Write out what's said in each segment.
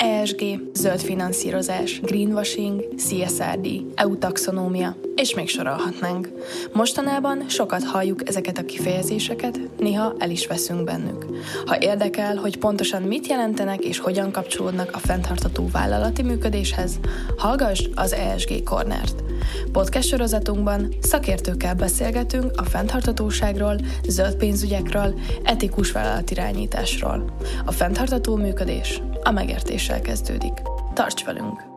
ESG, zöld finanszírozás, greenwashing, CSRD, EU taxonómia, és még sorolhatnánk. Mostanában sokat halljuk ezeket a kifejezéseket, néha el is veszünk bennük. Ha érdekel, hogy pontosan mit jelentenek és hogyan kapcsolódnak a fenntartató vállalati működéshez, hallgass az ESG Cornert. Podcast sorozatunkban szakértőkkel beszélgetünk a fenntartatóságról, zöld pénzügyekről, etikus vállalatirányításról. A fenntartató működés a megértéssel kezdődik. Tarts velünk!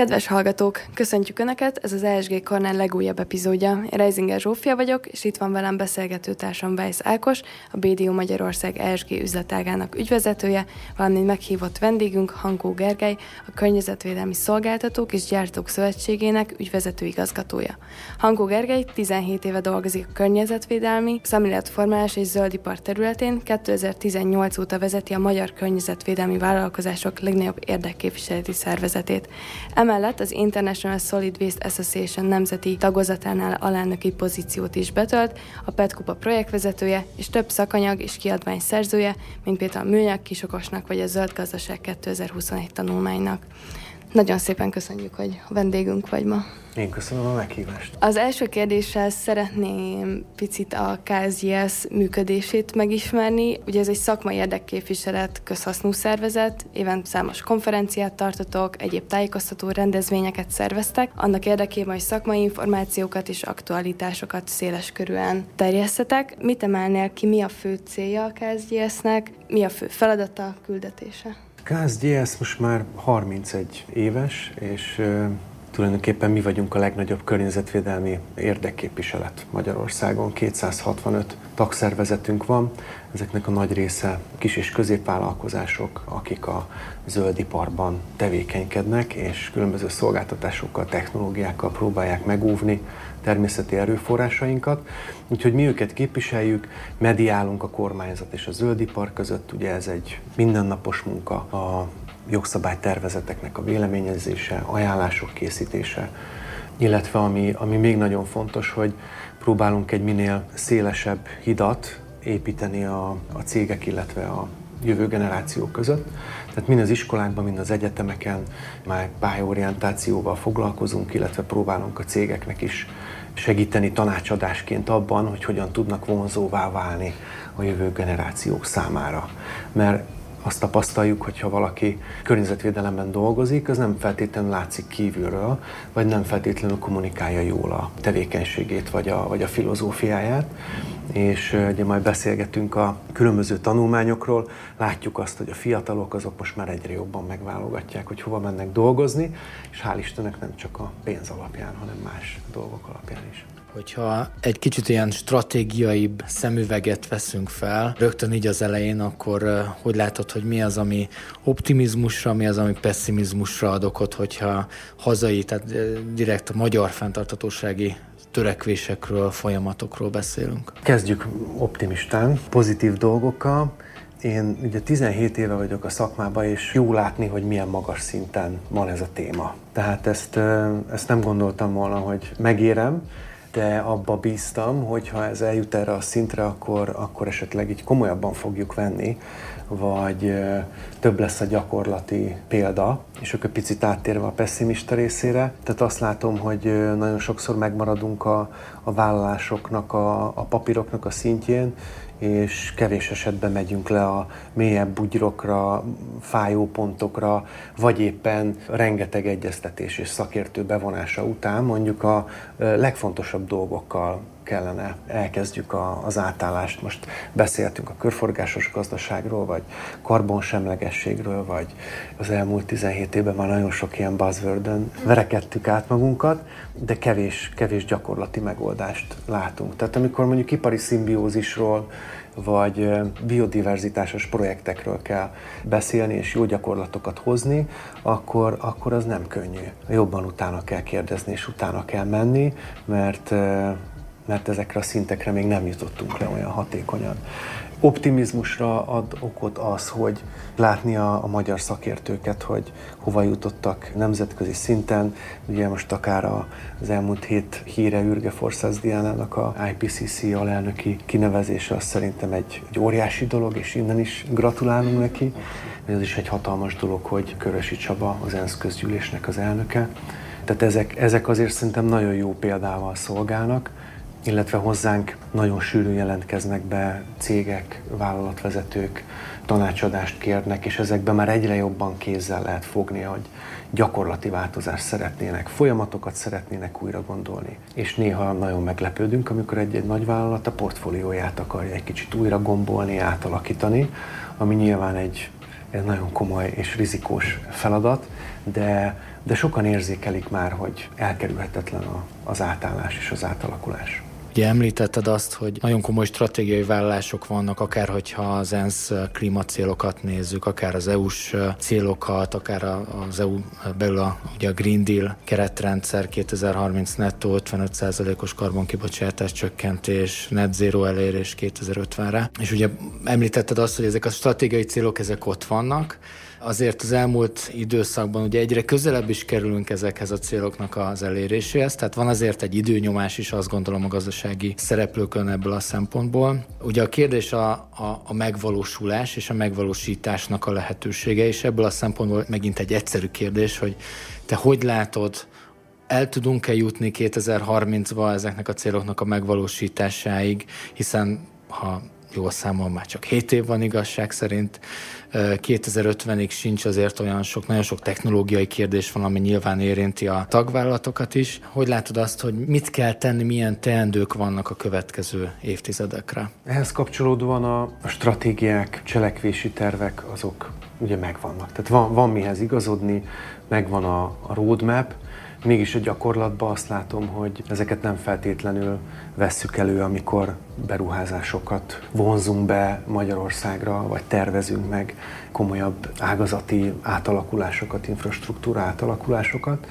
Kedves hallgatók, köszöntjük Önöket, ez az ESG Kornel legújabb epizódja. Én Reisinger Zsófia vagyok, és itt van velem beszélgető társam Weiss Ákos, a BDO Magyarország ESG üzletágának ügyvezetője, valamint meghívott vendégünk Hankó Gergely, a Környezetvédelmi Szolgáltatók és Gyártók Szövetségének ügyvezető igazgatója. Hankó Gergely 17 éve dolgozik a környezetvédelmi, szemléletformálás és zöldipar területén, 2018 óta vezeti a Magyar Környezetvédelmi Vállalkozások legnagyobb érdekképviseleti szervezetét. Emellett az International Solid Waste Association nemzeti tagozatánál alelnöki pozíciót is betölt, a PETKUPA projektvezetője és több szakanyag és kiadvány szerzője, mint például a Műanyag Kisokosnak vagy a Zöld Gazdaság 2021 tanulmánynak. Nagyon szépen köszönjük, hogy a vendégünk vagy ma. Én köszönöm a meghívást. Az első kérdéssel szeretném picit a KSGS működését megismerni. Ugye ez egy szakmai érdekképviselet, közhasznú szervezet, éven számos konferenciát tartotok, egyéb tájékoztató rendezvényeket szerveztek, annak érdekében, hogy szakmai információkat és aktualitásokat széles körülön terjesztetek. Mit emelnél ki, mi a fő célja a KSGS-nek, mi a fő feladata, küldetése? KSGS most már 31 éves, és tulajdonképpen mi vagyunk a legnagyobb környezetvédelmi érdekképviselet Magyarországon. 265 tagszervezetünk van, ezeknek a nagy része kis és középvállalkozások, akik a zöldiparban tevékenykednek, és különböző szolgáltatásokkal, technológiákkal próbálják megúvni természeti erőforrásainkat. Úgyhogy mi őket képviseljük, mediálunk a kormányzat és a zöldipar között, ugye ez egy mindennapos munka, a jogszabálytervezeteknek a véleményezése, ajánlások készítése, illetve ami, ami még nagyon fontos, hogy próbálunk egy minél szélesebb hidat építeni a, a cégek, illetve a jövő generációk között. Tehát mind az iskolákban, mind az egyetemeken már pályorientációval foglalkozunk, illetve próbálunk a cégeknek is segíteni tanácsadásként abban, hogy hogyan tudnak vonzóvá válni a jövő generációk számára. Mert azt tapasztaljuk, hogy ha valaki környezetvédelemben dolgozik, az nem feltétlenül látszik kívülről, vagy nem feltétlenül kommunikálja jól a tevékenységét, vagy a, vagy a filozófiáját. És ugye majd beszélgetünk a különböző tanulmányokról, látjuk azt, hogy a fiatalok azok most már egyre jobban megválogatják, hogy hova mennek dolgozni, és hál' Istennek nem csak a pénz alapján, hanem más dolgok alapján is. Hogyha egy kicsit ilyen stratégiaibb szemüveget veszünk fel, rögtön így az elején, akkor hogy látod, hogy mi az, ami optimizmusra, mi az, ami pessimizmusra ad okot, hogyha hazai, tehát direkt a magyar fenntartatósági törekvésekről, folyamatokról beszélünk? Kezdjük optimistán, pozitív dolgokkal. Én ugye 17 éve vagyok a szakmában, és jó látni, hogy milyen magas szinten van ez a téma. Tehát ezt, ezt nem gondoltam volna, hogy megérem, de abba bíztam, hogy ha ez eljut erre a szintre, akkor, akkor esetleg így komolyabban fogjuk venni, vagy több lesz a gyakorlati példa, és egy picit áttérve a pessimista részére. Tehát azt látom, hogy nagyon sokszor megmaradunk a, a vállalásoknak, a, a papíroknak a szintjén, és kevés esetben megyünk le a mélyebb bugyrokra, fájó pontokra, vagy éppen rengeteg egyeztetés és szakértő bevonása után mondjuk a legfontosabb dolgokkal kellene elkezdjük a, az átállást. Most beszéltünk a körforgásos gazdaságról, vagy karbonsemlegességről, vagy az elmúlt 17 évben már nagyon sok ilyen buzzword verekedtük át magunkat, de kevés, kevés gyakorlati megoldást látunk. Tehát amikor mondjuk ipari szimbiózisról, vagy biodiverzitásos projektekről kell beszélni és jó gyakorlatokat hozni, akkor, akkor az nem könnyű. Jobban utána kell kérdezni és utána kell menni, mert mert ezekre a szintekre még nem jutottunk le olyan hatékonyan. Optimizmusra ad okot az, hogy látni a, a magyar szakértőket, hogy hova jutottak nemzetközi szinten. Ugye most akár a, az elmúlt hét híre Ürge Forszász Diánának a IPCC alelnöki kinevezése, az szerintem egy, egy óriási dolog, és innen is gratulálunk neki Ez is egy hatalmas dolog, hogy Körösi Csaba az ENSZ közgyűlésnek az elnöke. Tehát ezek, ezek azért szerintem nagyon jó példával szolgálnak, illetve hozzánk nagyon sűrűn jelentkeznek be cégek, vállalatvezetők, tanácsadást kérnek, és ezekben már egyre jobban kézzel lehet fogni, hogy gyakorlati változást szeretnének, folyamatokat szeretnének újra gondolni. És néha nagyon meglepődünk, amikor egy-egy nagy vállalat a portfólióját akarja egy kicsit újra gombolni, átalakítani, ami nyilván egy, egy nagyon komoly és rizikós feladat, de, de sokan érzékelik már, hogy elkerülhetetlen az átállás és az átalakulás. Ugye említetted azt, hogy nagyon komoly stratégiai vállalások vannak, akár hogyha az ENSZ klímacélokat nézzük, akár az EU-s célokat, akár az EU belül a, ugye a Green Deal keretrendszer 2030 nettó 55%-os karbonkibocsátás csökkentés, net zero elérés 2050-re. És ugye említetted azt, hogy ezek a stratégiai célok ezek ott vannak, azért az elmúlt időszakban ugye egyre közelebb is kerülünk ezekhez a céloknak az eléréséhez, tehát van azért egy időnyomás is, azt gondolom a gazdasági szereplőkön ebből a szempontból. Ugye a kérdés a, a, a megvalósulás és a megvalósításnak a lehetősége, és ebből a szempontból megint egy egyszerű kérdés, hogy te hogy látod, el tudunk-e jutni 2030-ba ezeknek a céloknak a megvalósításáig, hiszen ha jól számol, már csak 7 év van igazság szerint. 2050-ig sincs azért olyan sok, nagyon sok technológiai kérdés van, ami nyilván érinti a tagvállalatokat is. Hogy látod azt, hogy mit kell tenni, milyen teendők vannak a következő évtizedekre? Ehhez kapcsolódóan a, stratégiák, cselekvési tervek azok ugye megvannak. Tehát van, van mihez igazodni, megvan a, a roadmap, Mégis a gyakorlatban azt látom, hogy ezeket nem feltétlenül vesszük elő, amikor beruházásokat vonzunk be Magyarországra, vagy tervezünk meg komolyabb ágazati átalakulásokat, infrastruktúra átalakulásokat.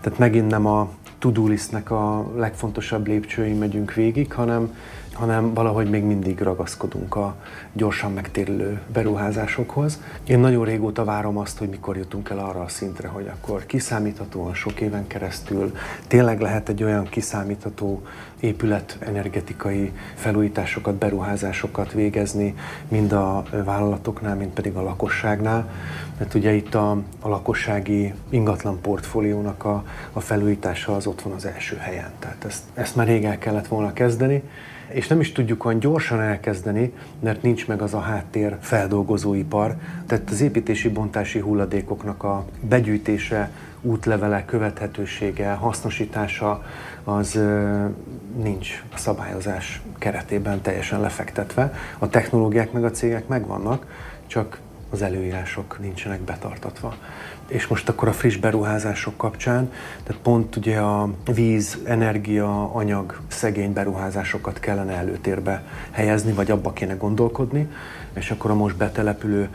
Tehát megint nem a to-do listnek a legfontosabb lépcsőin megyünk végig, hanem, hanem valahogy még mindig ragaszkodunk a gyorsan megtérülő beruházásokhoz. Én nagyon régóta várom azt, hogy mikor jutunk el arra a szintre, hogy akkor kiszámíthatóan sok éven keresztül tényleg lehet egy olyan kiszámítható épület energetikai felújításokat, beruházásokat végezni, mind a vállalatoknál, mind pedig a lakosságnál. Mert ugye itt a, a lakossági ingatlan portfóliónak a, a felújítása az ott van az első helyen. Tehát ezt, ezt már rég el kellett volna kezdeni, és nem is tudjuk olyan gyorsan elkezdeni, mert nincs meg az a háttér feldolgozóipar. Tehát az építési bontási hulladékoknak a begyűjtése, útlevele, követhetősége, hasznosítása az nincs a szabályozás keretében teljesen lefektetve. A technológiák meg a cégek megvannak, csak az előírások nincsenek betartatva. És most akkor a friss beruházások kapcsán, tehát pont ugye a víz, energia, anyag, szegény beruházásokat kellene előtérbe helyezni, vagy abba kéne gondolkodni, és akkor a most betelepülő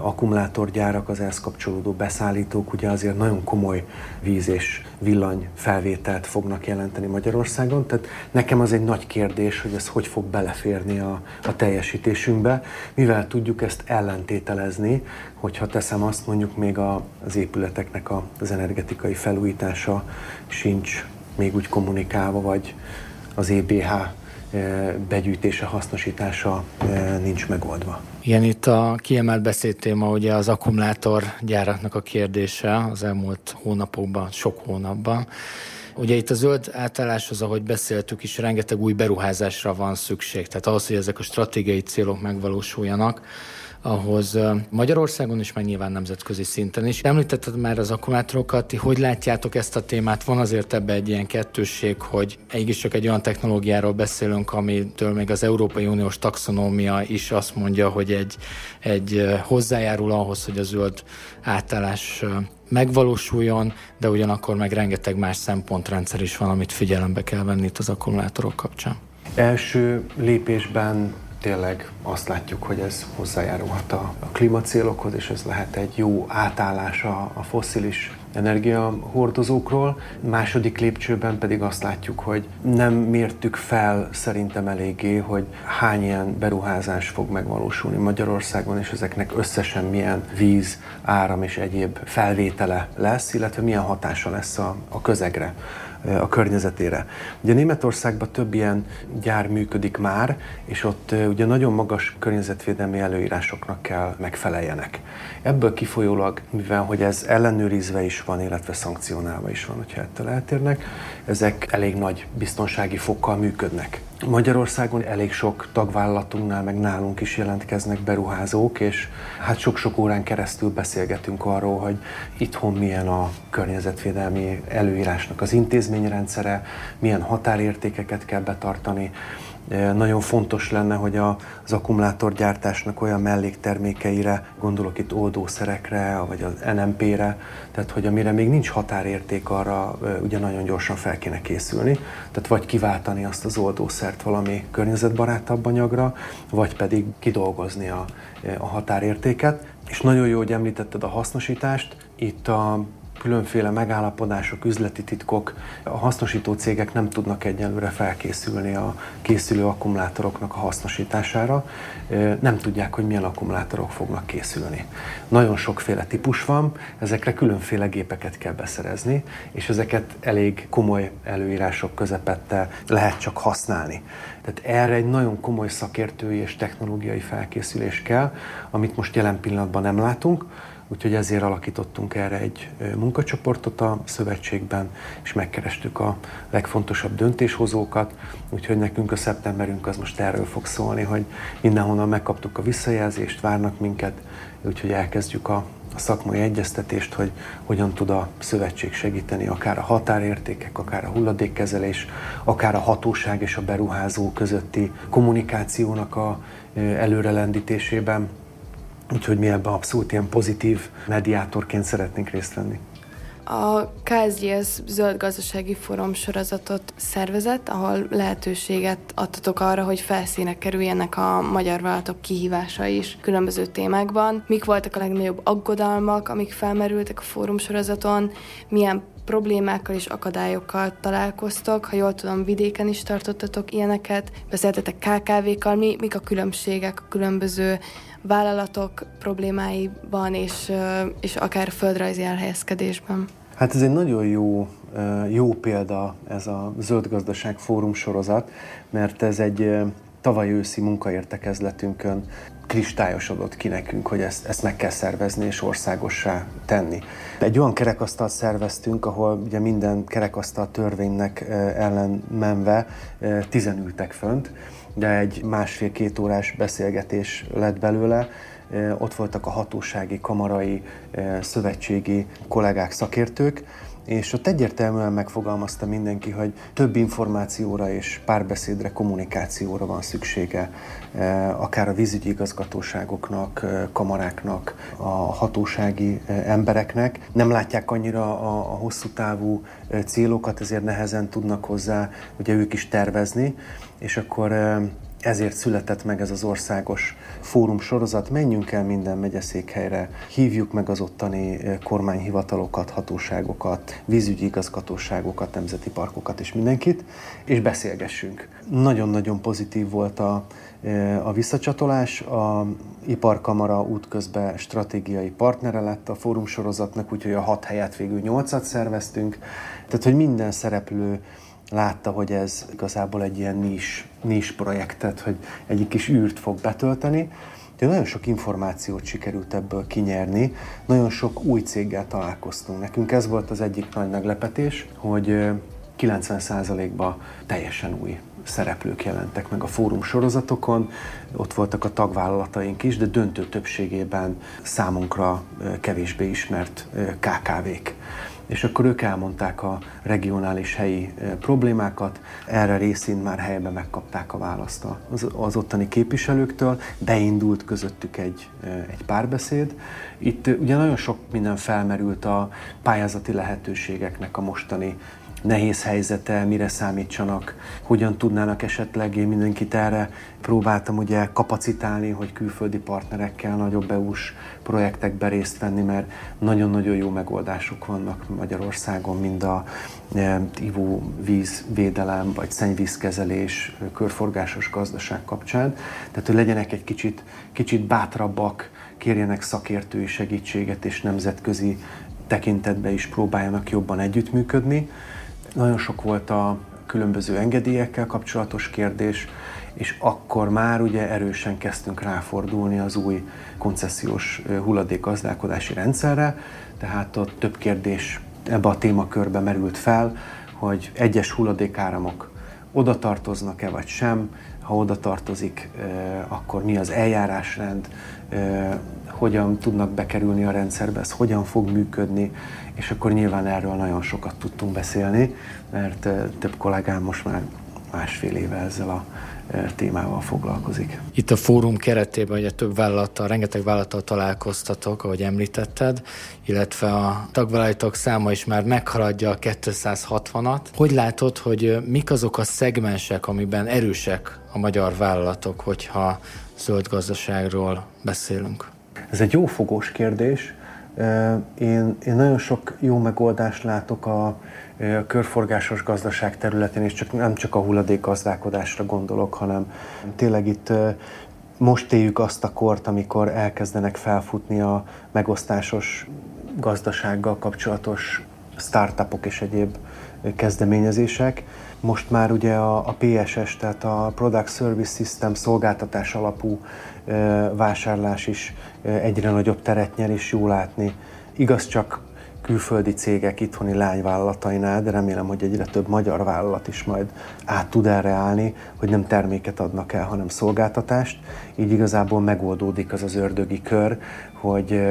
akkumulátorgyárak, az ehhez kapcsolódó beszállítók ugye azért nagyon komoly víz és villany felvételt fognak jelenteni Magyarországon. Tehát nekem az egy nagy kérdés, hogy ez hogy fog beleférni a, a teljesítésünkbe, mivel tudjuk ezt ellentételezni, hogyha teszem azt mondjuk még a, az épületeknek a, az energetikai felújítása sincs még úgy kommunikálva, vagy az EBH begyűjtése, hasznosítása nincs megoldva. Igen, itt a kiemelt beszédtéma ugye az akkumulátorgyáraknak a kérdése az elmúlt hónapokban, sok hónapban. Ugye itt a zöld átálláshoz, ahogy beszéltük is, rengeteg új beruházásra van szükség. Tehát ahhoz, hogy ezek a stratégiai célok megvalósuljanak, ahhoz Magyarországon is, meg nyilván nemzetközi szinten is. Említetted már az akkumulátorokat, ti hogy látjátok ezt a témát? Van azért ebbe egy ilyen kettősség, hogy egyik csak egy olyan technológiáról beszélünk, amitől még az Európai Uniós taxonómia is azt mondja, hogy egy, egy hozzájárul ahhoz, hogy a zöld átállás megvalósuljon, de ugyanakkor meg rengeteg más szempontrendszer is van, amit figyelembe kell venni itt az akkumulátorok kapcsán. Első lépésben tényleg azt látjuk, hogy ez hozzájárulhat a, a klímacélokhoz, és ez lehet egy jó átállás a, a fosszilis energiahordozókról. Második lépcsőben pedig azt látjuk, hogy nem mértük fel szerintem eléggé, hogy hány ilyen beruházás fog megvalósulni Magyarországon, és ezeknek összesen milyen víz, áram és egyéb felvétele lesz, illetve milyen hatása lesz a, a közegre a környezetére. Ugye Németországban több ilyen gyár működik már, és ott ugye nagyon magas környezetvédelmi előírásoknak kell megfeleljenek. Ebből kifolyólag, mivel hogy ez ellenőrizve is van, illetve szankcionálva is van, hogyha ettől eltérnek, ezek elég nagy biztonsági fokkal működnek. Magyarországon elég sok tagvállalatunknál, meg nálunk is jelentkeznek beruházók, és hát sok-sok órán keresztül beszélgetünk arról, hogy itthon milyen a környezetvédelmi előírásnak az intézményrendszere, milyen határértékeket kell betartani, nagyon fontos lenne, hogy az akkumulátorgyártásnak olyan melléktermékeire, gondolok itt oldószerekre, vagy az NMP-re, tehát hogy amire még nincs határérték arra, ugye nagyon gyorsan fel kéne készülni. Tehát vagy kiváltani azt az oldószert valami környezetbarátabb anyagra, vagy pedig kidolgozni a, a határértéket. És nagyon jó, hogy említetted a hasznosítást. Itt a különféle megállapodások, üzleti titkok, a hasznosító cégek nem tudnak egyelőre felkészülni a készülő akkumulátoroknak a hasznosítására. Nem tudják, hogy milyen akkumulátorok fognak készülni. Nagyon sokféle típus van, ezekre különféle gépeket kell beszerezni, és ezeket elég komoly előírások közepette lehet csak használni. Tehát erre egy nagyon komoly szakértői és technológiai felkészülés kell, amit most jelen pillanatban nem látunk, Úgyhogy ezért alakítottunk erre egy munkacsoportot a szövetségben, és megkerestük a legfontosabb döntéshozókat. Úgyhogy nekünk a szeptemberünk az most erről fog szólni, hogy mindenhonnan megkaptuk a visszajelzést, várnak minket, úgyhogy elkezdjük a, a szakmai egyeztetést, hogy hogyan tud a szövetség segíteni, akár a határértékek, akár a hulladékkezelés, akár a hatóság és a beruházó közötti kommunikációnak a előrelendítésében Úgyhogy mi ebben abszolút ilyen pozitív mediátorként szeretnénk részt venni. A KSGS Zöld Gazdasági Fórum sorozatot szervezett, ahol lehetőséget adtatok arra, hogy felszínek kerüljenek a magyar vállalatok kihívása is különböző témákban. Mik voltak a legnagyobb aggodalmak, amik felmerültek a fórum sorozaton, milyen problémákkal és akadályokkal találkoztok. Ha jól tudom, vidéken is tartottatok ilyeneket, beszéltetek KKV-kkal, mi, mik a különbségek a különböző vállalatok problémáiban és, és akár földrajzi elhelyezkedésben. Hát ez egy nagyon jó, jó példa ez a Zöld Gazdaság Fórum sorozat, mert ez egy tavaly őszi munkaértekezletünkön kristályosodott ki nekünk, hogy ezt, ezt meg kell szervezni és országossá tenni. Egy olyan kerekasztalt szerveztünk, ahol ugye minden kerekasztal törvénynek ellen menve tizenültek fönt, de egy másfél-két órás beszélgetés lett belőle. Ott voltak a hatósági, kamarai, szövetségi kollégák, szakértők, és ott egyértelműen megfogalmazta mindenki, hogy több információra és párbeszédre, kommunikációra van szüksége, akár a vízügyi igazgatóságoknak, kamaráknak, a hatósági embereknek. Nem látják annyira a, a hosszú távú célokat, ezért nehezen tudnak hozzá ugye ők is tervezni, és akkor ezért született meg ez az országos fórum sorozat. Menjünk el minden megyeszékhelyre, hívjuk meg az ottani kormányhivatalokat, hatóságokat, vízügyi igazgatóságokat, nemzeti parkokat és mindenkit, és beszélgessünk. Nagyon-nagyon pozitív volt a, a visszacsatolás. A Iparkamara útközben stratégiai partnere lett a fórum sorozatnak, úgyhogy a hat helyet végül nyolcat szerveztünk. Tehát, hogy minden szereplő látta, hogy ez igazából egy ilyen nis, nis projektet, hogy egyik kis űrt fog betölteni. De nagyon sok információt sikerült ebből kinyerni, nagyon sok új céggel találkoztunk. Nekünk ez volt az egyik nagy meglepetés, hogy 90%-ban teljesen új szereplők jelentek meg a fórum sorozatokon, ott voltak a tagvállalataink is, de döntő többségében számunkra kevésbé ismert KKV-k és akkor ők elmondták a regionális helyi problémákat, erre részén már helyben megkapták a választ az, az ottani képviselőktől, beindult közöttük egy, egy párbeszéd. Itt ugye nagyon sok minden felmerült a pályázati lehetőségeknek a mostani nehéz helyzete, mire számítsanak, hogyan tudnának esetleg, én mindenkit erre próbáltam ugye kapacitálni, hogy külföldi partnerekkel nagyobb EU-s projektekbe részt venni, mert nagyon-nagyon jó megoldások vannak Magyarországon, mind a e, ivóvízvédelem, vagy szennyvízkezelés, körforgásos gazdaság kapcsán. Tehát, hogy legyenek egy kicsit, kicsit bátrabbak, kérjenek szakértői segítséget, és nemzetközi tekintetbe is próbáljanak jobban együttműködni Nagyon sok volt a különböző engedélyekkel kapcsolatos kérdés, és akkor már ugye erősen kezdtünk ráfordulni az új koncesziós hulladékgazdálkodási rendszerre, tehát ott több kérdés ebbe a témakörbe merült fel, hogy egyes hulladékáramok oda tartoznak-e vagy sem, ha oda tartozik, akkor mi az eljárásrend, hogyan tudnak bekerülni a rendszerbe, ez hogyan fog működni, és akkor nyilván erről nagyon sokat tudtunk beszélni, mert több kollégám most már másfél éve ezzel a témával foglalkozik. Itt a fórum keretében ugye több vállalattal, rengeteg vállalattal találkoztatok, ahogy említetted, illetve a tagvállalatok száma is már meghaladja a 260-at. Hogy látod, hogy mik azok a szegmensek, amiben erősek a magyar vállalatok, hogyha zöld gazdaságról beszélünk? Ez egy jó fogós kérdés. Én, én nagyon sok jó megoldást látok a a körforgásos gazdaság területén, és csak, nem csak a hulladék gazdálkodásra gondolok, hanem tényleg itt most éljük azt a kort, amikor elkezdenek felfutni a megosztásos gazdasággal kapcsolatos startupok és egyéb kezdeményezések. Most már ugye a, a PSS, tehát a Product Service System szolgáltatás alapú vásárlás is egyre nagyobb teret nyer, és jó látni. Igaz csak külföldi cégek itthoni lányvállalatainál, de remélem, hogy egyre több magyar vállalat is majd át tud erre állni, hogy nem terméket adnak el, hanem szolgáltatást. Így igazából megoldódik az az ördögi kör, hogy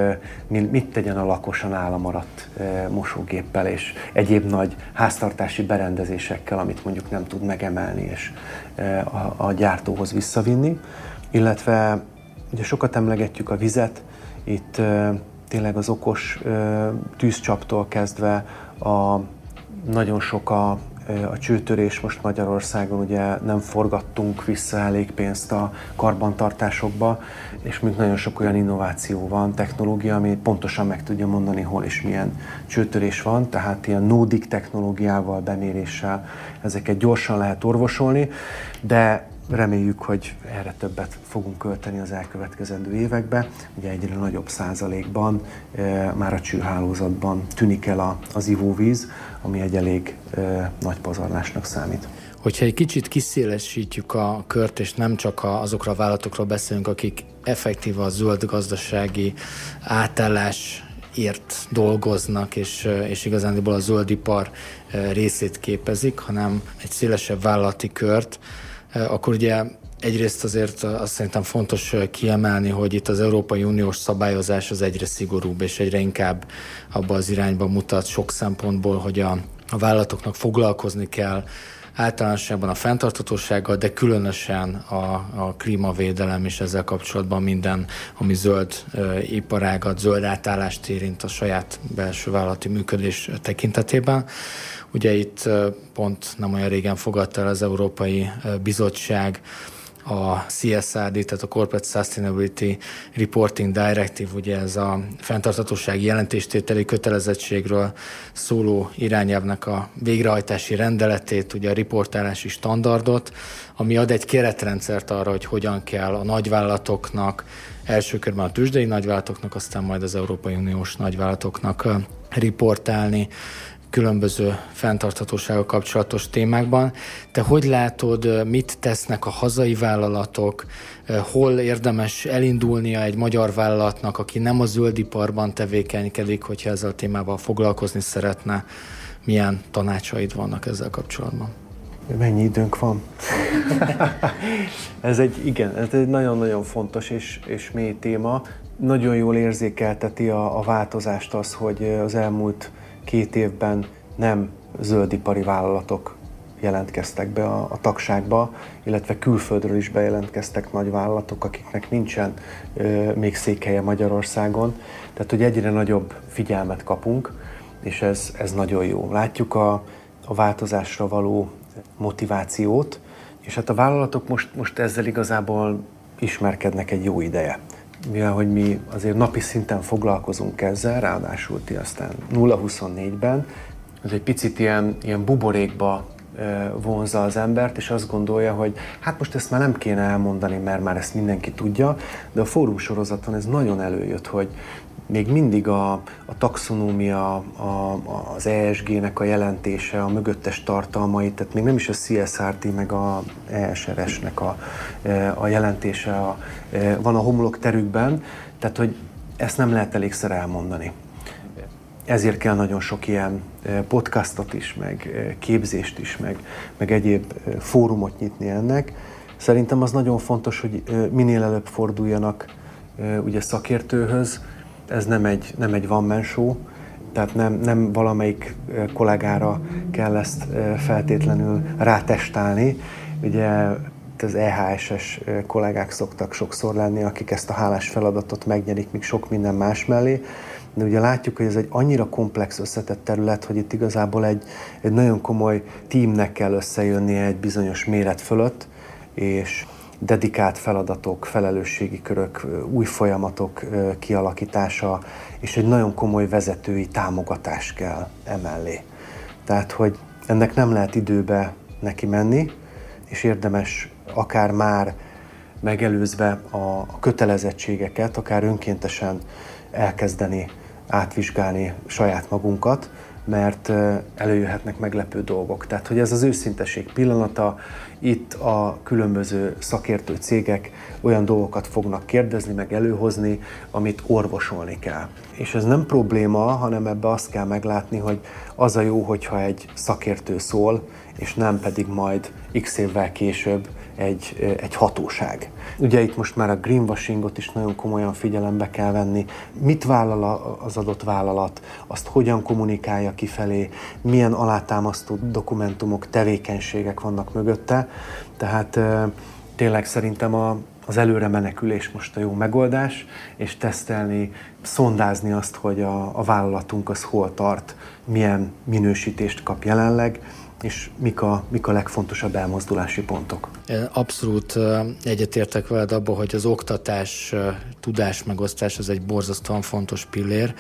mit tegyen a lakosan áll a maradt mosógéppel és egyéb nagy háztartási berendezésekkel, amit mondjuk nem tud megemelni és a, a gyártóhoz visszavinni. Illetve ugye sokat emlegetjük a vizet, itt tényleg az okos tűzcsaptól kezdve a nagyon sok a, a csőtörés most Magyarországon, ugye nem forgattunk vissza elég pénzt a karbantartásokba, és még nagyon sok olyan innováció van, technológia, ami pontosan meg tudja mondani, hol és milyen csőtörés van, tehát ilyen nódik technológiával, beméréssel ezeket gyorsan lehet orvosolni, de Reméljük, hogy erre többet fogunk költeni az elkövetkezendő években. Ugye egyre nagyobb százalékban e, már a csőhálózatban tűnik el az ivóvíz, ami egy elég e, nagy pazarlásnak számít. Hogyha egy kicsit kiszélesítjük a kört, és nem csak azokra a vállalatokról beszélünk, akik effektíve a zöld gazdasági átállás ért dolgoznak, és, és igazándiból a zöldipar részét képezik, hanem egy szélesebb vállalati kört, akkor ugye egyrészt azért azt szerintem fontos kiemelni, hogy itt az Európai Uniós szabályozás az egyre szigorúbb, és egyre inkább abba az irányba mutat sok szempontból, hogy a, a vállalatoknak foglalkozni kell általánosságban a fenntartatósággal, de különösen a, a klímavédelem és ezzel kapcsolatban minden, ami zöld iparágat, zöld átállást érint a saját belső vállalati működés tekintetében. Ugye itt pont nem olyan régen fogadta el az Európai Bizottság a CSRD, tehát a Corporate Sustainability Reporting Directive, ugye ez a fenntartatósági jelentéstételi kötelezettségről szóló irányelvnek a végrehajtási rendeletét, ugye a riportálási standardot, ami ad egy keretrendszert arra, hogy hogyan kell a nagyvállalatoknak, első körben a tőzsdei nagyvállalatoknak, aztán majd az Európai Uniós nagyvállalatoknak riportálni különböző fenntarthatósággal kapcsolatos témákban. Te hogy látod, mit tesznek a hazai vállalatok, hol érdemes elindulnia egy magyar vállalatnak, aki nem a zöldiparban tevékenykedik, hogyha ezzel a témával foglalkozni szeretne, milyen tanácsaid vannak ezzel kapcsolatban? Mennyi időnk van? ez egy, igen, ez egy nagyon-nagyon fontos és, és mély téma. Nagyon jól érzékelteti a, a változást az, hogy az elmúlt két évben nem zöldipari vállalatok jelentkeztek be a, a tagságba, illetve külföldről is bejelentkeztek nagy vállalatok, akiknek nincsen ö, még székhelye Magyarországon. Tehát, hogy egyre nagyobb figyelmet kapunk, és ez, ez nagyon jó. Látjuk a, a változásra való motivációt, és hát a vállalatok most, most ezzel igazából ismerkednek egy jó ideje mivel hogy mi azért napi szinten foglalkozunk ezzel, ráadásul ti aztán 0-24-ben, ez egy picit ilyen, ilyen buborékba vonza az embert, és azt gondolja, hogy hát most ezt már nem kéne elmondani, mert már ezt mindenki tudja, de a fórum sorozaton ez nagyon előjött, hogy még mindig a, a taxonómia, a, az ESG-nek a jelentése, a mögöttes tartalmai, tehát még nem is a CSRT meg a ESRS-nek a, a jelentése a, van a homlok terükben, tehát hogy ezt nem lehet elégszer elmondani. Ezért kell nagyon sok ilyen podcastot is, meg képzést is, meg, meg egyéb fórumot nyitni ennek. Szerintem az nagyon fontos, hogy minél előbb forduljanak ugye szakértőhöz. Ez nem egy, nem egy one man show, tehát nem, nem valamelyik kollégára kell ezt feltétlenül rátestálni. Ugye az EHSS kollégák szoktak sokszor lenni, akik ezt a hálás feladatot megnyerik még sok minden más mellé, de ugye látjuk, hogy ez egy annyira komplex összetett terület, hogy itt igazából egy, egy nagyon komoly tímnek kell összejönnie egy bizonyos méret fölött, és dedikált feladatok, felelősségi körök, új folyamatok kialakítása, és egy nagyon komoly vezetői támogatás kell emellé. Tehát, hogy ennek nem lehet időbe neki menni, és érdemes akár már megelőzve a kötelezettségeket, akár önkéntesen elkezdeni átvizsgálni saját magunkat, mert előjöhetnek meglepő dolgok. Tehát, hogy ez az őszinteség pillanata, itt a különböző szakértő cégek olyan dolgokat fognak kérdezni, meg előhozni, amit orvosolni kell. És ez nem probléma, hanem ebbe azt kell meglátni, hogy az a jó, hogyha egy szakértő szól, és nem pedig majd x évvel később egy, egy hatóság. Ugye itt most már a greenwashingot is nagyon komolyan figyelembe kell venni. Mit vállal az adott vállalat, azt hogyan kommunikálja kifelé, milyen alátámasztó dokumentumok, tevékenységek vannak mögötte. Tehát tényleg szerintem a, az előre menekülés most a jó megoldás, és tesztelni, szondázni azt, hogy a, a vállalatunk az hol tart, milyen minősítést kap jelenleg, és mik a, mik a legfontosabb elmozdulási pontok? Abszolút egyetértek veled abban, hogy az oktatás, tudás megosztás az egy borzasztóan fontos pillér,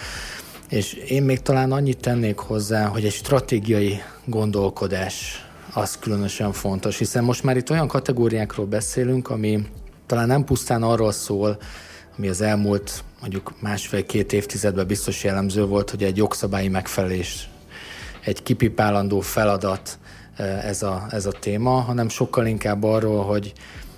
és én még talán annyit tennék hozzá, hogy egy stratégiai gondolkodás az különösen fontos, hiszen most már itt olyan kategóriákról beszélünk, ami talán nem pusztán arról szól, ami az elmúlt mondjuk másfél-két évtizedben biztos jellemző volt, hogy egy jogszabályi megfelelés egy kipipálandó feladat ez a, ez a téma, hanem sokkal inkább arról, hogy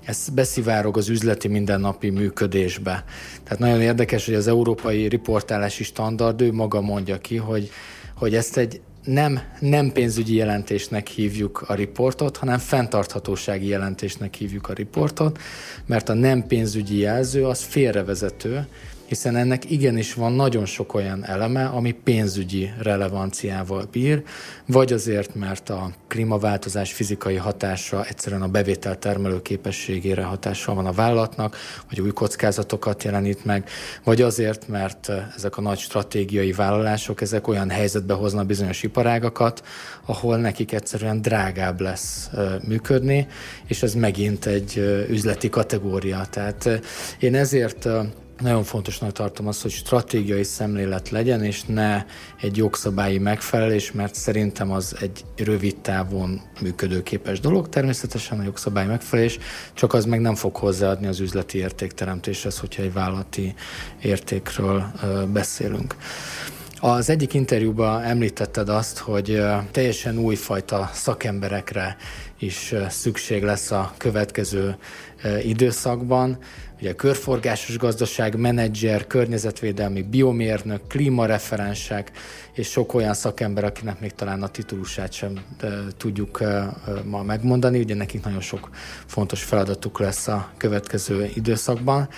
ez beszivárog az üzleti mindennapi működésbe. Tehát nagyon érdekes, hogy az európai riportálási standard ő maga mondja ki, hogy, hogy ezt egy nem, nem pénzügyi jelentésnek hívjuk a riportot, hanem fenntarthatósági jelentésnek hívjuk a riportot, mert a nem pénzügyi jelző az félrevezető, hiszen ennek igenis van nagyon sok olyan eleme, ami pénzügyi relevanciával bír, vagy azért, mert a klímaváltozás fizikai hatása egyszerűen a bevétel termelő képességére hatással van a vállalatnak, vagy új kockázatokat jelenít meg, vagy azért, mert ezek a nagy stratégiai vállalások, ezek olyan helyzetbe hoznak bizonyos iparágakat, ahol nekik egyszerűen drágább lesz működni, és ez megint egy üzleti kategória. Tehát én ezért nagyon fontosnak tartom azt, hogy stratégiai szemlélet legyen, és ne egy jogszabályi megfelelés, mert szerintem az egy rövid távon működőképes dolog. Természetesen a jogszabályi megfelelés, csak az meg nem fog hozzáadni az üzleti értékteremtéshez, hogyha egy vállalati értékről beszélünk. Az egyik interjúban említetted azt, hogy teljesen újfajta szakemberekre is szükség lesz a következő időszakban. Ugye körforgásos gazdaság, menedzser, környezetvédelmi, biomérnök, klímareferensek, és sok olyan szakember, akinek még talán a titulusát sem tudjuk ma megmondani. Ugye nekik nagyon sok fontos feladatuk lesz a következő időszakban.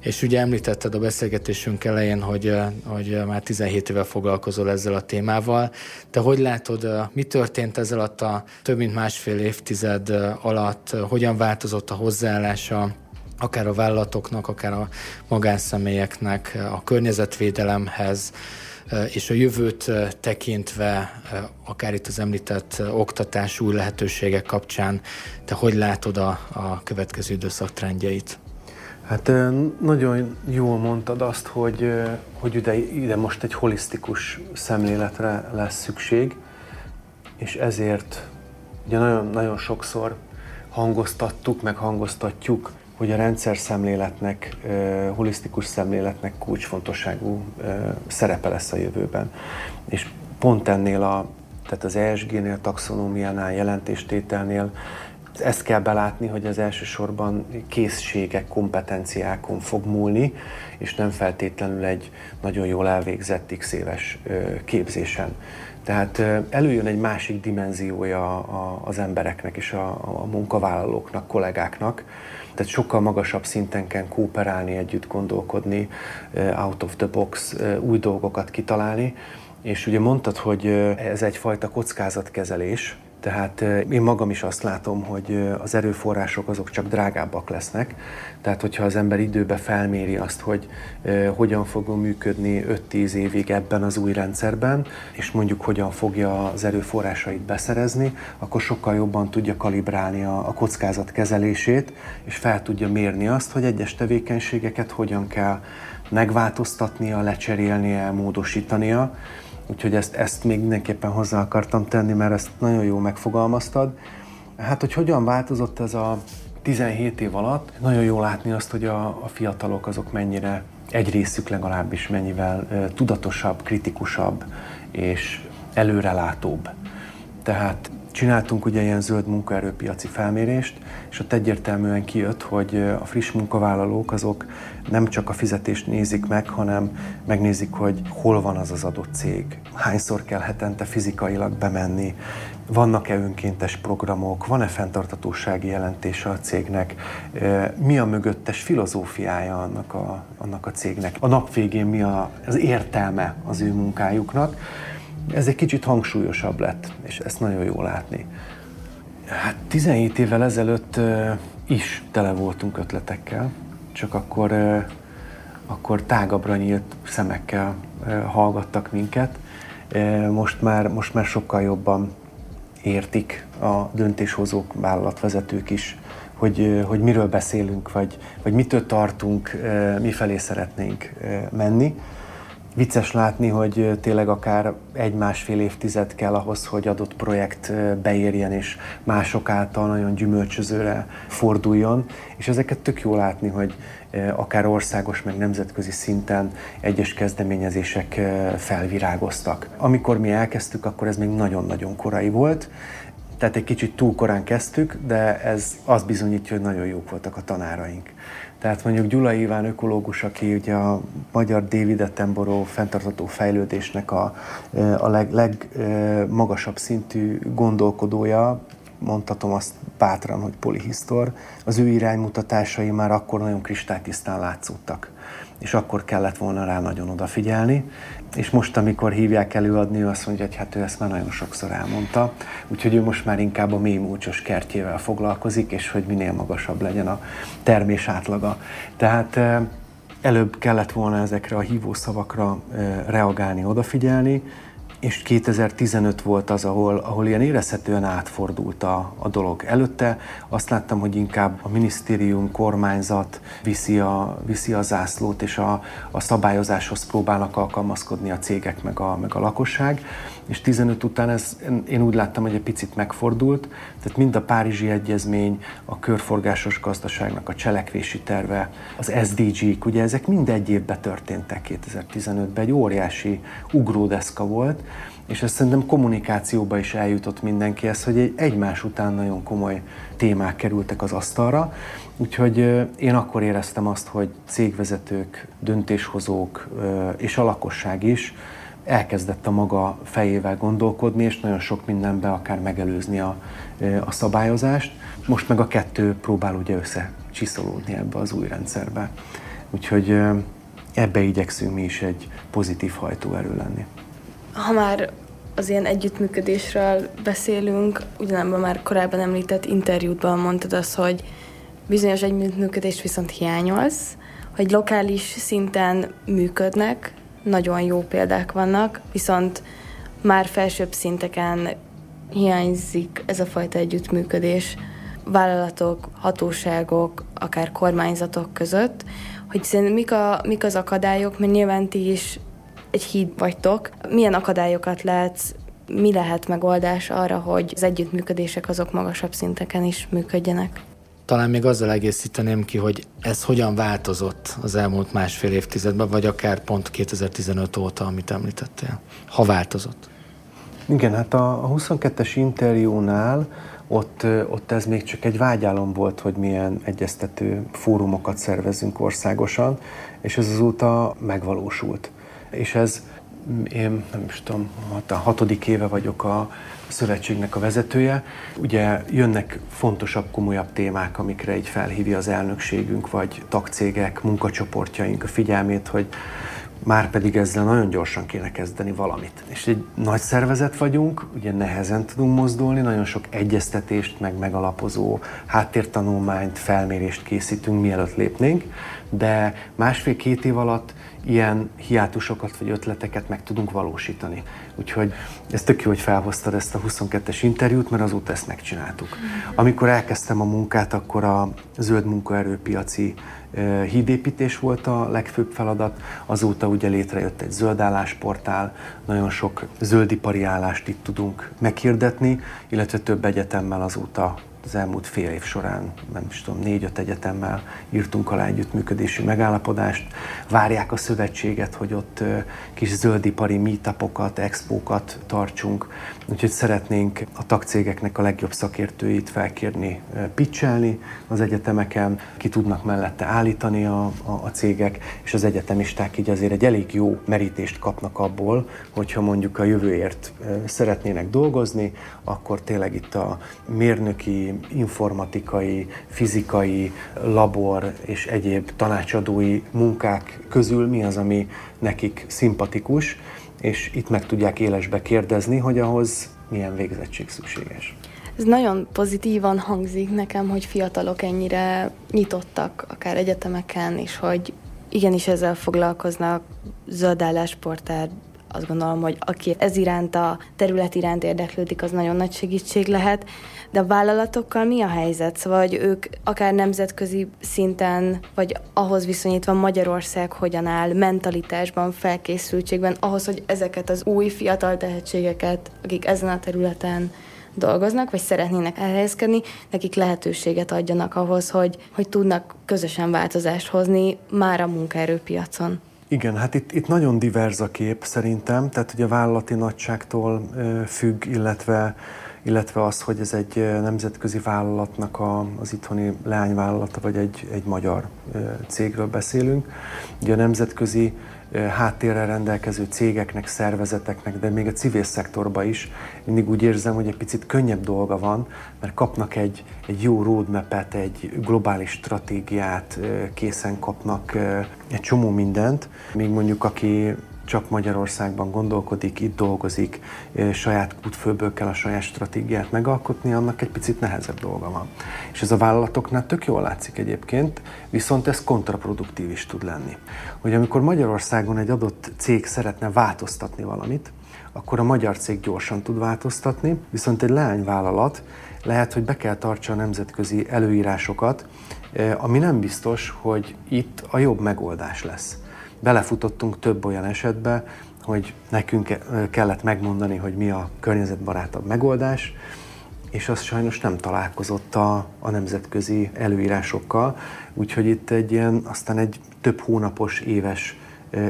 És ugye említetted a beszélgetésünk elején, hogy, hogy már 17 éve foglalkozol ezzel a témával. Te hogy látod, mi történt ezzel a több mint másfél évtized alatt, hogyan változott a hozzáállása akár a vállalatoknak, akár a magánszemélyeknek a környezetvédelemhez, és a jövőt tekintve, akár itt az említett oktatás új lehetőségek kapcsán, te hogy látod a, a következő időszak trendjeit? Hát nagyon jól mondtad azt, hogy, hogy ide, ide most egy holisztikus szemléletre lesz szükség, és ezért ugye nagyon, nagyon sokszor hangoztattuk, meg hangoztatjuk hogy a rendszer szemléletnek, holisztikus szemléletnek kulcsfontosságú szerepe lesz a jövőben. És pont ennél a, tehát az ESG-nél, taxonómiánál, jelentéstételnél ezt kell belátni, hogy az elsősorban készségek, kompetenciákon fog múlni, és nem feltétlenül egy nagyon jól elvégzett x éves képzésen. Tehát előjön egy másik dimenziója az embereknek és a, munkavállalóknak, kollégáknak, tehát sokkal magasabb szinten kell kooperálni, együtt gondolkodni, out of the box, új dolgokat kitalálni. És ugye mondtad, hogy ez egyfajta kockázatkezelés, tehát én magam is azt látom, hogy az erőforrások azok csak drágábbak lesznek. Tehát, hogyha az ember időbe felméri azt, hogy hogyan fog működni 5-10 évig ebben az új rendszerben, és mondjuk hogyan fogja az erőforrásait beszerezni, akkor sokkal jobban tudja kalibrálni a kockázat kezelését, és fel tudja mérni azt, hogy egyes tevékenységeket hogyan kell megváltoztatnia, lecserélnie, módosítania, Úgyhogy ezt, ezt még mindenképpen hozzá akartam tenni, mert ezt nagyon jó megfogalmaztad. Hát, hogy hogyan változott ez a 17 év alatt, nagyon jó látni azt, hogy a, a fiatalok azok mennyire, egy részük legalábbis mennyivel tudatosabb, kritikusabb és előrelátóbb. Tehát Csináltunk ugye ilyen zöld munkaerőpiaci felmérést, és ott egyértelműen kijött, hogy a friss munkavállalók azok nem csak a fizetést nézik meg, hanem megnézik, hogy hol van az az adott cég, hányszor kell hetente fizikailag bemenni, vannak-e önkéntes programok, van-e fenntartatósági jelentése a cégnek, mi a mögöttes filozófiája annak a, annak a cégnek, a nap végén mi a, az értelme az ő munkájuknak ez egy kicsit hangsúlyosabb lett, és ezt nagyon jó látni. Hát 17 évvel ezelőtt is tele voltunk ötletekkel, csak akkor, akkor tágabbra nyílt szemekkel hallgattak minket. Most már, most már sokkal jobban értik a döntéshozók, vállalatvezetők is, hogy, hogy miről beszélünk, vagy, vagy mitől tartunk, mifelé szeretnénk menni vicces látni, hogy tényleg akár egy-másfél évtized kell ahhoz, hogy adott projekt beérjen, és mások által nagyon gyümölcsözőre forduljon. És ezeket tök jó látni, hogy akár országos, meg nemzetközi szinten egyes kezdeményezések felvirágoztak. Amikor mi elkezdtük, akkor ez még nagyon-nagyon korai volt, tehát egy kicsit túl korán kezdtük, de ez azt bizonyítja, hogy nagyon jók voltak a tanáraink. Tehát mondjuk Gyula Iván ökológus, aki ugye a magyar David Attenborough fenntartató fejlődésnek a, a leg, legmagasabb szintű gondolkodója, mondhatom azt bátran, hogy polihisztor, az ő iránymutatásai már akkor nagyon kristálytisztán látszottak és akkor kellett volna rá nagyon odafigyelni. És most, amikor hívják előadni, ő azt mondja, hogy hát ő ezt már nagyon sokszor elmondta, úgyhogy ő most már inkább a mély múlcsos kertjével foglalkozik, és hogy minél magasabb legyen a termés átlaga. Tehát előbb kellett volna ezekre a hívószavakra reagálni, odafigyelni, és 2015 volt az, ahol, ahol ilyen érezhetően átfordult a, a dolog. Előtte azt láttam, hogy inkább a minisztérium, kormányzat viszi a, viszi a zászlót, és a, a szabályozáshoz próbálnak alkalmazkodni a cégek meg a, meg a lakosság. És 15 után ez, én úgy láttam, hogy egy picit megfordult, tehát mind a Párizsi Egyezmény, a körforgásos gazdaságnak a cselekvési terve, az SDG-k, ugye ezek mind egy évben történtek 2015-ben, egy óriási ugródeszka volt, és ezt szerintem kommunikációba is eljutott mindenkihez, hogy egy egymás után nagyon komoly témák kerültek az asztalra, úgyhogy én akkor éreztem azt, hogy cégvezetők, döntéshozók és a lakosság is elkezdett a maga fejével gondolkodni, és nagyon sok mindenbe akár megelőzni a, a szabályozást. Most meg a kettő próbál ugye összecsiszolódni ebbe az új rendszerbe. Úgyhogy ebbe igyekszünk mi is egy pozitív hajtóerő lenni. Ha már az ilyen együttműködésről beszélünk, ugyanebben már korábban említett interjútban mondtad azt, hogy bizonyos együttműködést viszont hiányolsz, hogy lokális szinten működnek, nagyon jó példák vannak, viszont már felsőbb szinteken hiányzik ez a fajta együttműködés vállalatok, hatóságok, akár kormányzatok között, hogy szerintem mik, a, mik az akadályok, mert nyilván ti is egy híd vagytok. Milyen akadályokat látsz, mi lehet megoldás arra, hogy az együttműködések azok magasabb szinteken is működjenek? Talán még azzal egészíteném ki, hogy ez hogyan változott az elmúlt másfél évtizedben, vagy akár pont 2015 óta, amit említettél, ha változott. Igen, hát a 22-es interjúnál ott, ott ez még csak egy vágyálom volt, hogy milyen egyeztető fórumokat szervezünk országosan, és ez azóta megvalósult. És ez, én nem is tudom, a hatodik éve vagyok a szövetségnek a vezetője. Ugye jönnek fontosabb, komolyabb témák, amikre így felhívja az elnökségünk, vagy tagcégek, munkacsoportjaink a figyelmét, hogy már pedig ezzel nagyon gyorsan kéne kezdeni valamit. És egy nagy szervezet vagyunk, ugye nehezen tudunk mozdulni, nagyon sok egyeztetést, meg megalapozó háttértanulmányt, felmérést készítünk, mielőtt lépnénk, de másfél-két év alatt ilyen hiátusokat vagy ötleteket meg tudunk valósítani. Úgyhogy ez tök jó, hogy felhoztad ezt a 22-es interjút, mert azóta ezt megcsináltuk. Amikor elkezdtem a munkát, akkor a zöld munkaerőpiaci hídépítés volt a legfőbb feladat, azóta ugye létrejött egy zöldállás-portál, nagyon sok zöldipari állást itt tudunk meghirdetni, illetve több egyetemmel azóta az elmúlt fél év során, nem is tudom, négy-öt egyetemmel írtunk alá együttműködési megállapodást. Várják a szövetséget, hogy ott kis zöldipari meetupokat, expókat tartsunk. Úgyhogy szeretnénk a tagcégeknek a legjobb szakértőit felkérni, pitchelni az egyetemeken, ki tudnak mellette állítani a, a, a cégek, és az egyetemisták így azért egy elég jó merítést kapnak abból, hogyha mondjuk a jövőért szeretnének dolgozni, akkor tényleg itt a mérnöki, informatikai, fizikai, labor és egyéb tanácsadói munkák közül mi az, ami nekik szimpatikus, és itt meg tudják élesbe kérdezni, hogy ahhoz milyen végzettség szükséges. Ez nagyon pozitívan hangzik nekem, hogy fiatalok ennyire nyitottak, akár egyetemeken, és hogy igenis ezzel foglalkoznak, zöldállásportál, azt gondolom, hogy aki ez iránt a terület iránt érdeklődik, az nagyon nagy segítség lehet. De a vállalatokkal mi a helyzet? Szóval, hogy ők akár nemzetközi szinten, vagy ahhoz viszonyítva Magyarország hogyan áll mentalitásban, felkészültségben, ahhoz, hogy ezeket az új fiatal tehetségeket, akik ezen a területen dolgoznak, vagy szeretnének elhelyezkedni, nekik lehetőséget adjanak ahhoz, hogy, hogy tudnak közösen változást hozni már a munkaerőpiacon. Igen, hát itt, itt nagyon divers a kép szerintem, tehát hogy a vállalati nagyságtól függ, illetve, illetve az, hogy ez egy nemzetközi vállalatnak a, az itthoni leányvállalata, vagy egy, egy magyar cégről beszélünk. Ugye a nemzetközi háttérrel rendelkező cégeknek, szervezeteknek, de még a civil szektorban is mindig úgy érzem, hogy egy picit könnyebb dolga van, mert kapnak egy, egy jó roadmap-et, egy globális stratégiát, készen kapnak egy csomó mindent, még mondjuk aki csak Magyarországban gondolkodik, itt dolgozik, saját kútfőből kell a saját stratégiát megalkotni, annak egy picit nehezebb dolga van. És ez a vállalatoknál tök jól látszik egyébként, viszont ez kontraproduktív is tud lenni. Hogy amikor Magyarországon egy adott cég szeretne változtatni valamit, akkor a magyar cég gyorsan tud változtatni, viszont egy leányvállalat lehet, hogy be kell tartsa a nemzetközi előírásokat, ami nem biztos, hogy itt a jobb megoldás lesz belefutottunk több olyan esetbe, hogy nekünk kellett megmondani, hogy mi a környezetbarátabb megoldás, és az sajnos nem találkozott a, a nemzetközi előírásokkal, úgyhogy itt egy ilyen, aztán egy több hónapos, éves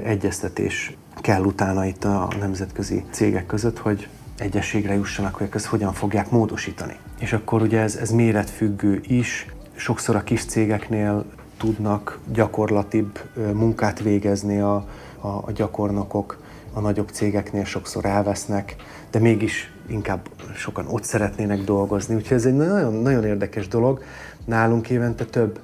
egyeztetés kell utána itt a nemzetközi cégek között, hogy egyességre jussanak, hogy ezt hogyan fogják módosítani. És akkor ugye ez, ez méretfüggő is, sokszor a kis cégeknél tudnak gyakorlatibb munkát végezni a, a, a gyakornokok, a nagyobb cégeknél sokszor elvesznek, de mégis inkább sokan ott szeretnének dolgozni. Úgyhogy ez egy nagyon, nagyon érdekes dolog. Nálunk évente több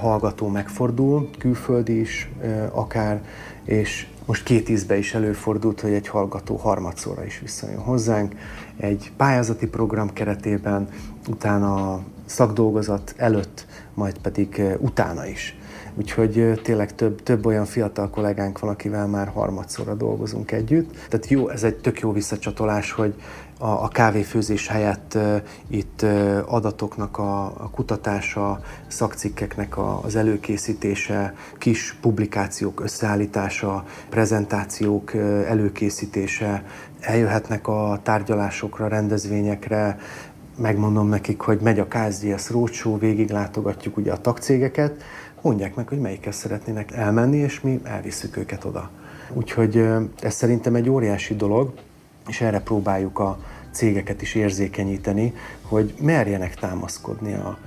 hallgató megfordul, külföldi is akár, és most két ízbe is előfordult, hogy egy hallgató harmadszorra is visszajön hozzánk. Egy pályázati program keretében, utána a szakdolgozat előtt majd pedig utána is. Úgyhogy tényleg több, több olyan fiatal kollégánk van, akivel már harmadszorra dolgozunk együtt. Tehát jó, ez egy tök jó visszacsatolás, hogy a, a kávéfőzés helyett uh, itt uh, adatoknak a, a kutatása, szakcikkeknek a, az előkészítése, kis publikációk összeállítása, prezentációk uh, előkészítése, eljöhetnek a tárgyalásokra, rendezvényekre, megmondom nekik, hogy megy a KSDS Roadshow, végig látogatjuk ugye a tagcégeket, mondják meg, hogy melyikkel szeretnének elmenni, és mi elviszük őket oda. Úgyhogy ez szerintem egy óriási dolog, és erre próbáljuk a cégeket is érzékenyíteni, hogy merjenek támaszkodni a,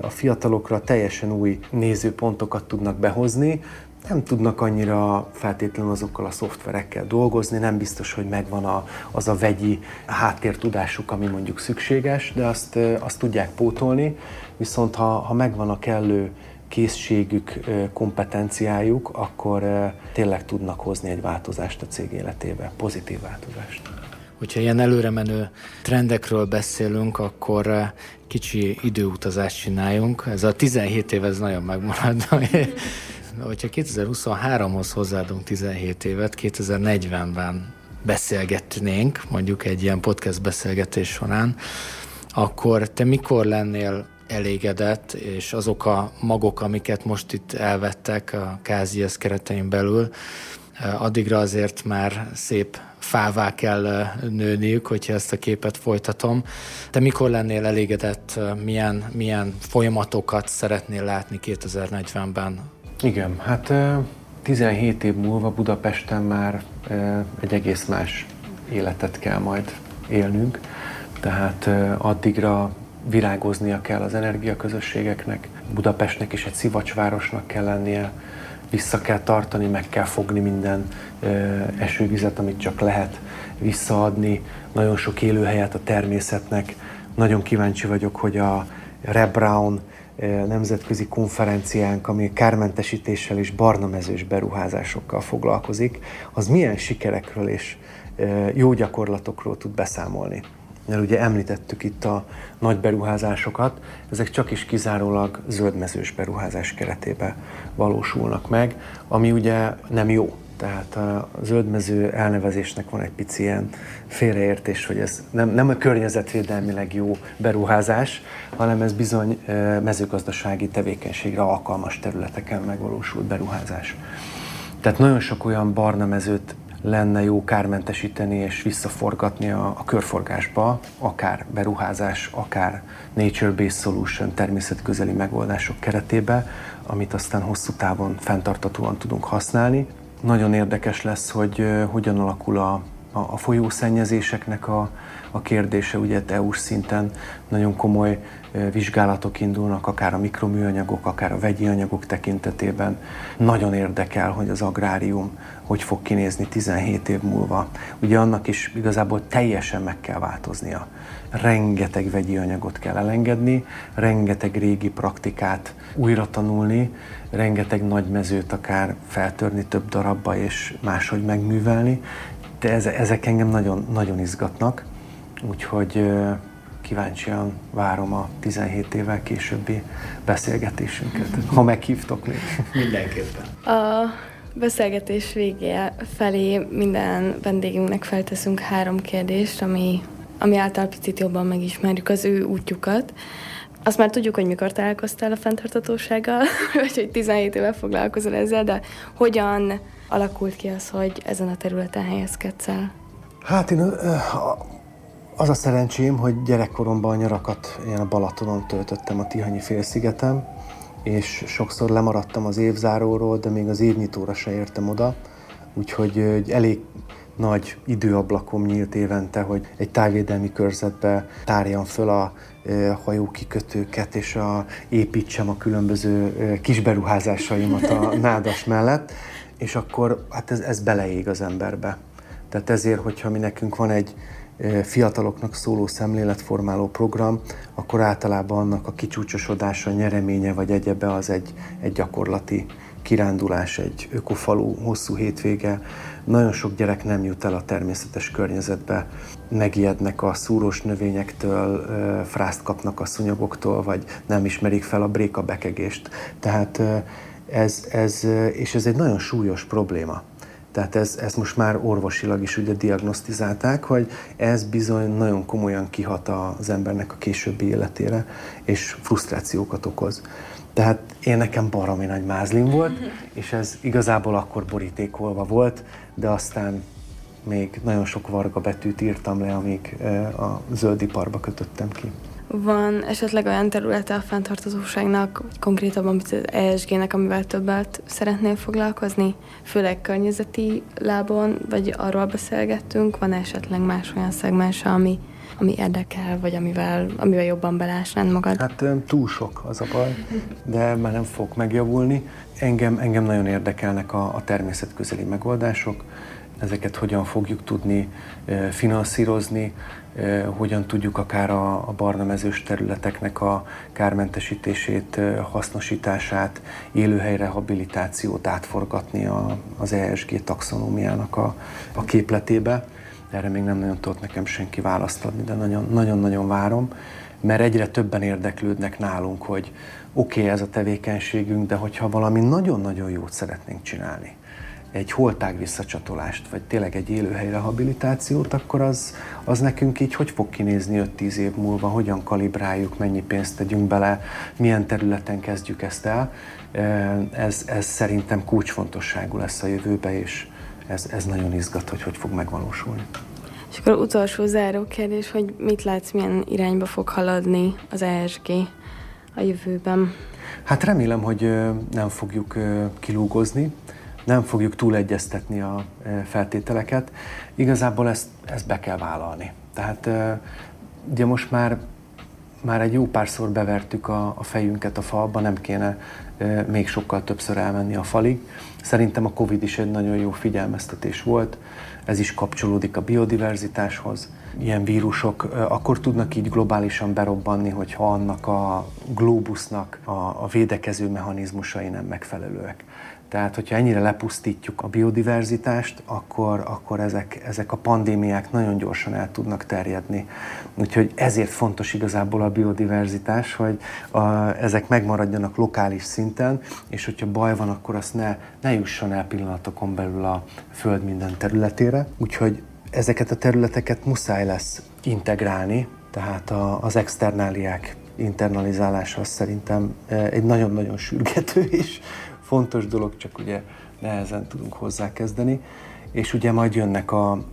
a fiatalokra, teljesen új nézőpontokat tudnak behozni, nem tudnak annyira feltétlenül azokkal a szoftverekkel dolgozni, nem biztos, hogy megvan a, az a vegyi háttértudásuk, ami mondjuk szükséges, de azt, azt tudják pótolni, viszont ha, ha megvan a kellő készségük, kompetenciájuk, akkor tényleg tudnak hozni egy változást a cég életébe, pozitív változást. Hogyha ilyen előre menő trendekről beszélünk, akkor kicsi időutazást csináljunk. Ez a 17 év, ez nagyon megmarad. Hogyha 2023-hoz hozzáadunk 17 évet, 2040-ben beszélgetnénk, mondjuk egy ilyen podcast beszélgetés során, akkor te mikor lennél elégedett, és azok a magok, amiket most itt elvettek a KZS keretein belül, addigra azért már szép fává kell nőniük, hogyha ezt a képet folytatom. Te mikor lennél elégedett, milyen, milyen folyamatokat szeretnél látni 2040-ben? Igen, hát 17 év múlva Budapesten már egy egész más életet kell majd élnünk, tehát addigra virágoznia kell az energiaközösségeknek, Budapestnek is egy szivacsvárosnak kell lennie, vissza kell tartani, meg kell fogni minden esővizet, amit csak lehet visszaadni, nagyon sok élőhelyet a természetnek. Nagyon kíváncsi vagyok, hogy a Reb Brown nemzetközi konferenciánk, ami kármentesítéssel és barnamezős beruházásokkal foglalkozik, az milyen sikerekről és jó gyakorlatokról tud beszámolni mert ugye említettük itt a nagy beruházásokat, ezek csak is kizárólag zöldmezős beruházás keretében valósulnak meg, ami ugye nem jó. Tehát a zöldmező elnevezésnek van egy pici ilyen félreértés, hogy ez nem, nem a környezetvédelmileg jó beruházás, hanem ez bizony mezőgazdasági tevékenységre alkalmas területeken megvalósult beruházás. Tehát nagyon sok olyan barna mezőt lenne jó kármentesíteni és visszaforgatni a, a körforgásba, akár beruházás, akár nature-based solution, természetközeli megoldások keretébe, amit aztán hosszú távon fenntartatóan tudunk használni. Nagyon érdekes lesz, hogy hogyan alakul a, a, folyószennyezéseknek a, a kérdése, ugye EU-s szinten nagyon komoly vizsgálatok indulnak, akár a mikroműanyagok, akár a vegyi anyagok tekintetében. Nagyon érdekel, hogy az agrárium hogy fog kinézni 17 év múlva. Ugye annak is igazából teljesen meg kell változnia. Rengeteg vegyi anyagot kell elengedni, rengeteg régi praktikát újra tanulni, rengeteg nagy mezőt akár feltörni több darabba és máshogy megművelni, de ezek engem nagyon, nagyon izgatnak, úgyhogy kíváncsian várom a 17 évvel későbbi beszélgetésünket, ha meghívtok még. Mindenképpen. A beszélgetés végé felé minden vendégünknek felteszünk három kérdést, ami, ami által picit jobban megismerjük az ő útjukat. Azt már tudjuk, hogy mikor találkoztál a fenntartatósággal, vagy hogy 17 éve foglalkozol ezzel, de hogyan alakult ki az, hogy ezen a területen helyezkedsz el? Hát én az a szerencsém, hogy gyerekkoromban a nyarakat ilyen a Balatonon töltöttem a Tihanyi félszigetem, és sokszor lemaradtam az évzáróról, de még az évnyitóra se értem oda, úgyhogy elég nagy időablakom nyílt évente, hogy egy tájvédelmi körzetbe tárjam föl a hajókikötőket, és a, építsem a különböző kisberuházásaimat a nádas mellett, és akkor hát ez, ez beleég az emberbe. Tehát ezért, hogyha mi nekünk van egy fiataloknak szóló szemléletformáló program, akkor általában annak a kicsúcsosodása, nyereménye vagy egyebe az egy, egy gyakorlati kirándulás, egy ökofalú, hosszú hétvége. Nagyon sok gyerek nem jut el a természetes környezetbe, megijednek a szúrós növényektől, frászt kapnak a szunyogoktól, vagy nem ismerik fel a bréka bekegést. Tehát ez, ez, és ez egy nagyon súlyos probléma. Tehát ez, ez most már orvosilag is ugye diagnosztizálták, hogy ez bizony nagyon komolyan kihat az embernek a későbbi életére, és frusztrációkat okoz. Tehát én nekem baromi nagy mázlim volt, és ez igazából akkor borítékolva volt, de aztán még nagyon sok varga betűt írtam le, amíg a zöldiparba kötöttem ki. Van esetleg olyan területe a fenntartozóságnak, konkrétabban az ESG-nek, amivel többet szeretnél foglalkozni? Főleg környezeti lábon, vagy arról beszélgettünk, van esetleg más olyan szegmens, ami, ami érdekel, vagy amivel, amivel jobban belásnád magad? Hát túl sok az a baj, de már nem fog megjavulni. Engem, engem nagyon érdekelnek a, a természetközeli megoldások, ezeket hogyan fogjuk tudni finanszírozni, hogyan tudjuk akár a, a barna mezős területeknek a kármentesítését, hasznosítását, élőhely rehabilitációt átforgatni a, az ESG taxonómiának a, a képletébe. Erre még nem nagyon tudott nekem senki választ adni, de nagyon-nagyon várom, mert egyre többen érdeklődnek nálunk, hogy oké, okay, ez a tevékenységünk, de hogyha valami nagyon-nagyon jót szeretnénk csinálni, egy holtág visszacsatolást, vagy tényleg egy élőhely rehabilitációt, akkor az, az nekünk így hogy fog kinézni 5-10 év múlva, hogyan kalibráljuk, mennyi pénzt tegyünk bele, milyen területen kezdjük ezt el. Ez, ez szerintem kulcsfontosságú lesz a jövőbe, és ez, ez nagyon izgat, hogy hogy fog megvalósulni. És akkor utolsó záró kérdés, hogy mit látsz, milyen irányba fog haladni az ESG a jövőben? Hát remélem, hogy nem fogjuk kilúgozni, nem fogjuk túlegyeztetni a e, feltételeket. Igazából ezt, ezt be kell vállalni. Tehát e, ugye most már, már egy jó párszor bevertük a, a fejünket a falba, nem kéne e, még sokkal többször elmenni a falig. Szerintem a Covid is egy nagyon jó figyelmeztetés volt, ez is kapcsolódik a biodiverzitáshoz. Ilyen vírusok akkor tudnak így globálisan berobbanni, hogyha annak a globusnak a, a védekező mechanizmusai nem megfelelőek. Tehát, hogyha ennyire lepusztítjuk a biodiverzitást, akkor, akkor ezek, ezek a pandémiák nagyon gyorsan el tudnak terjedni. Úgyhogy ezért fontos igazából a biodiverzitás, hogy a, ezek megmaradjanak lokális szinten, és hogyha baj van, akkor azt ne, ne jusson el pillanatokon belül a Föld minden területére. Úgyhogy ezeket a területeket muszáj lesz integrálni, tehát a, az externáliák internalizálása szerintem eh, egy nagyon-nagyon sürgető is fontos dolog, csak ugye nehezen tudunk hozzákezdeni, és ugye majd jönnek a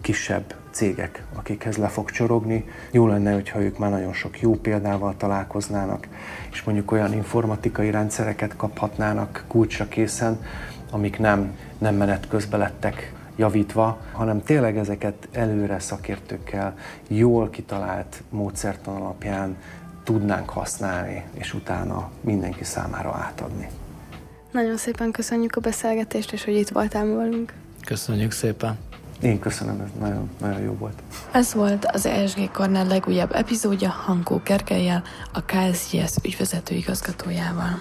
kisebb cégek, akikhez le fog csorogni. Jó lenne, hogyha ők már nagyon sok jó példával találkoznának, és mondjuk olyan informatikai rendszereket kaphatnának kulcsra készen, amik nem, nem menet közben lettek javítva, hanem tényleg ezeket előre szakértőkkel, jól kitalált módszertan alapján tudnánk használni, és utána mindenki számára átadni. Nagyon szépen köszönjük a beszélgetést, és hogy itt voltál velünk. Köszönjük szépen. Én köszönöm, ez nagyon, nagyon jó volt. Ez volt az ESG Kornel legújabb epizódja Hankó Kerkelyel, a KSGS ügyvezető igazgatójával.